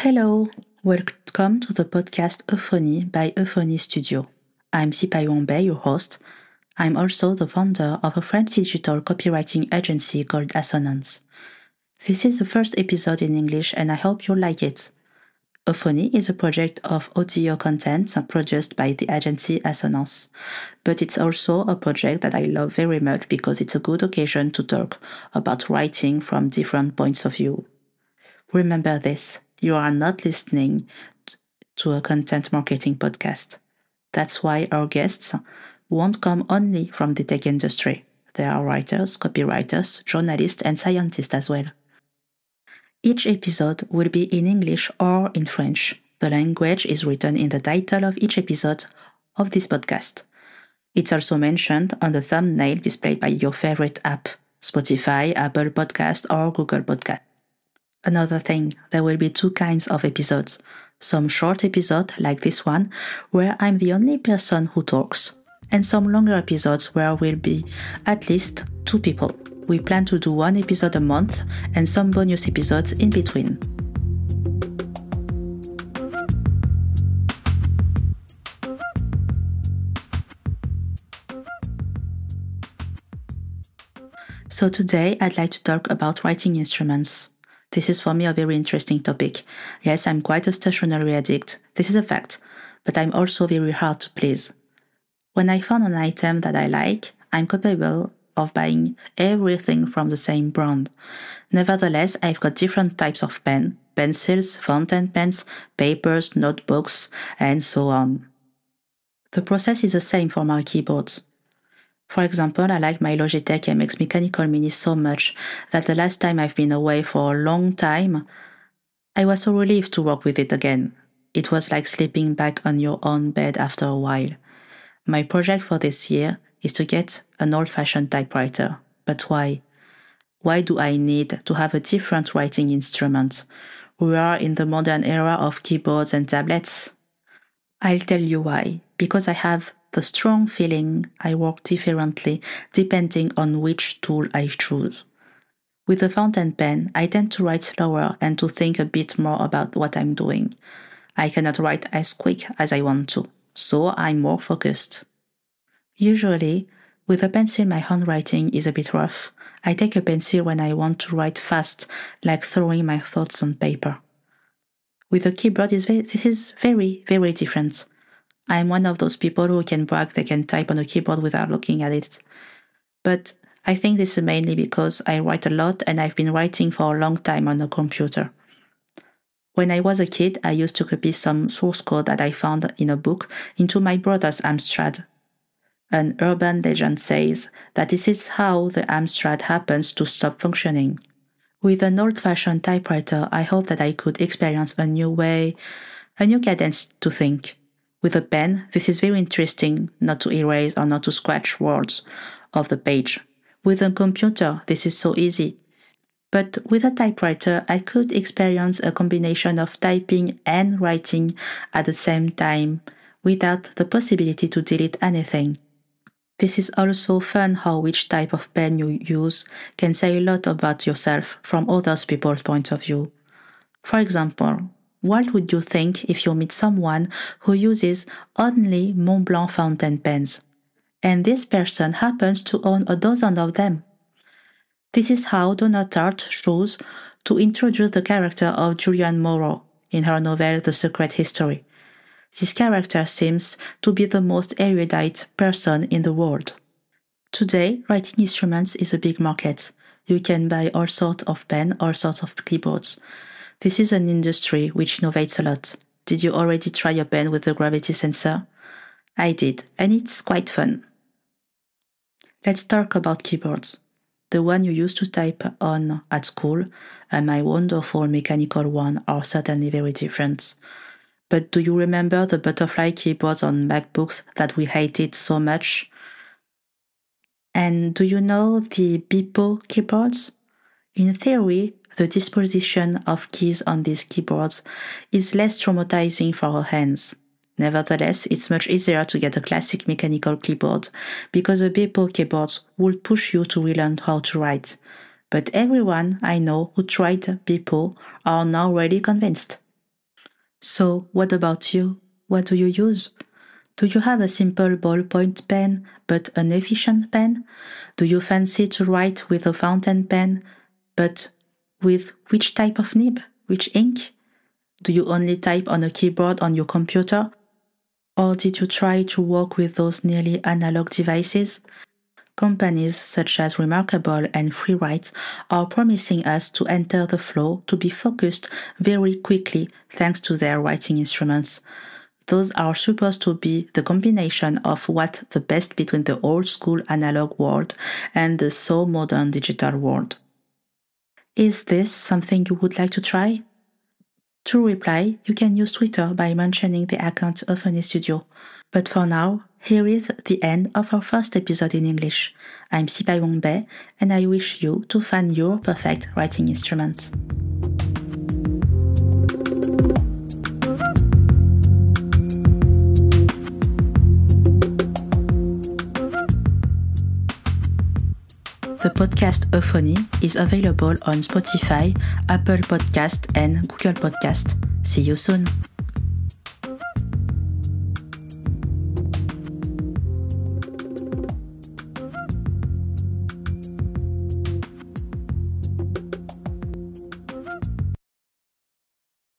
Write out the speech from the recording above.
Hello, welcome to the podcast Euphony by Euphony Studio. I'm Sipayong Bei, your host. I'm also the founder of a French digital copywriting agency called Assonance. This is the first episode in English and I hope you'll like it. Euphony is a project of audio content produced by the agency Assonance, but it's also a project that I love very much because it's a good occasion to talk about writing from different points of view. Remember this you are not listening to a content marketing podcast. That's why our guests won't come only from the tech industry. There are writers, copywriters, journalists, and scientists as well. Each episode will be in English or in French. The language is written in the title of each episode of this podcast. It's also mentioned on the thumbnail displayed by your favorite app Spotify, Apple Podcast, or Google Podcast. Another thing, there will be two kinds of episodes. Some short episodes, like this one, where I'm the only person who talks, and some longer episodes where we'll be at least two people. We plan to do one episode a month and some bonus episodes in between. So today I'd like to talk about writing instruments. This is for me a very interesting topic. Yes, I'm quite a stationery addict. This is a fact. But I'm also very hard to please. When I found an item that I like, I'm capable of buying everything from the same brand. Nevertheless, I've got different types of pen, pencils, fountain pens, papers, notebooks, and so on. The process is the same for my keyboards. For example, I like my Logitech MX Mechanical Mini so much that the last time I've been away for a long time, I was so relieved to work with it again. It was like sleeping back on your own bed after a while. My project for this year is to get an old fashioned typewriter. But why? Why do I need to have a different writing instrument? We are in the modern era of keyboards and tablets. I'll tell you why. Because I have the strong feeling I work differently depending on which tool I choose. With a fountain pen, I tend to write slower and to think a bit more about what I'm doing. I cannot write as quick as I want to, so I'm more focused. Usually, with a pencil, my handwriting is a bit rough. I take a pencil when I want to write fast, like throwing my thoughts on paper. With a keyboard, this is very, very different. I'm one of those people who can brag they can type on a keyboard without looking at it. But I think this is mainly because I write a lot and I've been writing for a long time on a computer. When I was a kid, I used to copy some source code that I found in a book into my brother's Amstrad. An urban legend says that this is how the Amstrad happens to stop functioning. With an old fashioned typewriter, I hope that I could experience a new way, a new cadence to think. With a pen, this is very interesting not to erase or not to scratch words off the page. With a computer, this is so easy. But with a typewriter, I could experience a combination of typing and writing at the same time without the possibility to delete anything. This is also fun how which type of pen you use can say a lot about yourself from other people's point of view. For example, what would you think if you meet someone who uses only Montblanc fountain pens? And this person happens to own a dozen of them. This is how Donna Tartt chose to introduce the character of Julian Morrow in her novel The Secret History. This character seems to be the most erudite person in the world. Today, writing instruments is a big market. You can buy all sorts of pen, all sorts of keyboards. This is an industry which innovates a lot. Did you already try a pen with a gravity sensor? I did, and it's quite fun. Let's talk about keyboards. The one you used to type on at school and my wonderful mechanical one are certainly very different. But do you remember the butterfly keyboards on MacBooks that we hated so much? And do you know the Bepo keyboards? In theory, the disposition of keys on these keyboards is less traumatizing for our hands. Nevertheless, it's much easier to get a classic mechanical keyboard because the Bepo keyboards would push you to relearn how to write. But everyone I know who tried Bepo are now really convinced. So, what about you? What do you use? Do you have a simple ballpoint pen but an efficient pen? Do you fancy to write with a fountain pen but with which type of nib? Which ink? Do you only type on a keyboard on your computer? Or did you try to work with those nearly analog devices? Companies such as Remarkable and FreeWrite are promising us to enter the flow to be focused very quickly thanks to their writing instruments. Those are supposed to be the combination of what the best between the old school analog world and the so modern digital world. Is this something you would like to try? To reply, you can use Twitter by mentioning the account Euphony Studio. But for now, here is the end of our first episode in English. I'm Sipai Wongbe, and I wish you to find your perfect writing instrument. The podcast Euphony is available on Spotify, Apple Podcast, and Google Podcast. See you soon.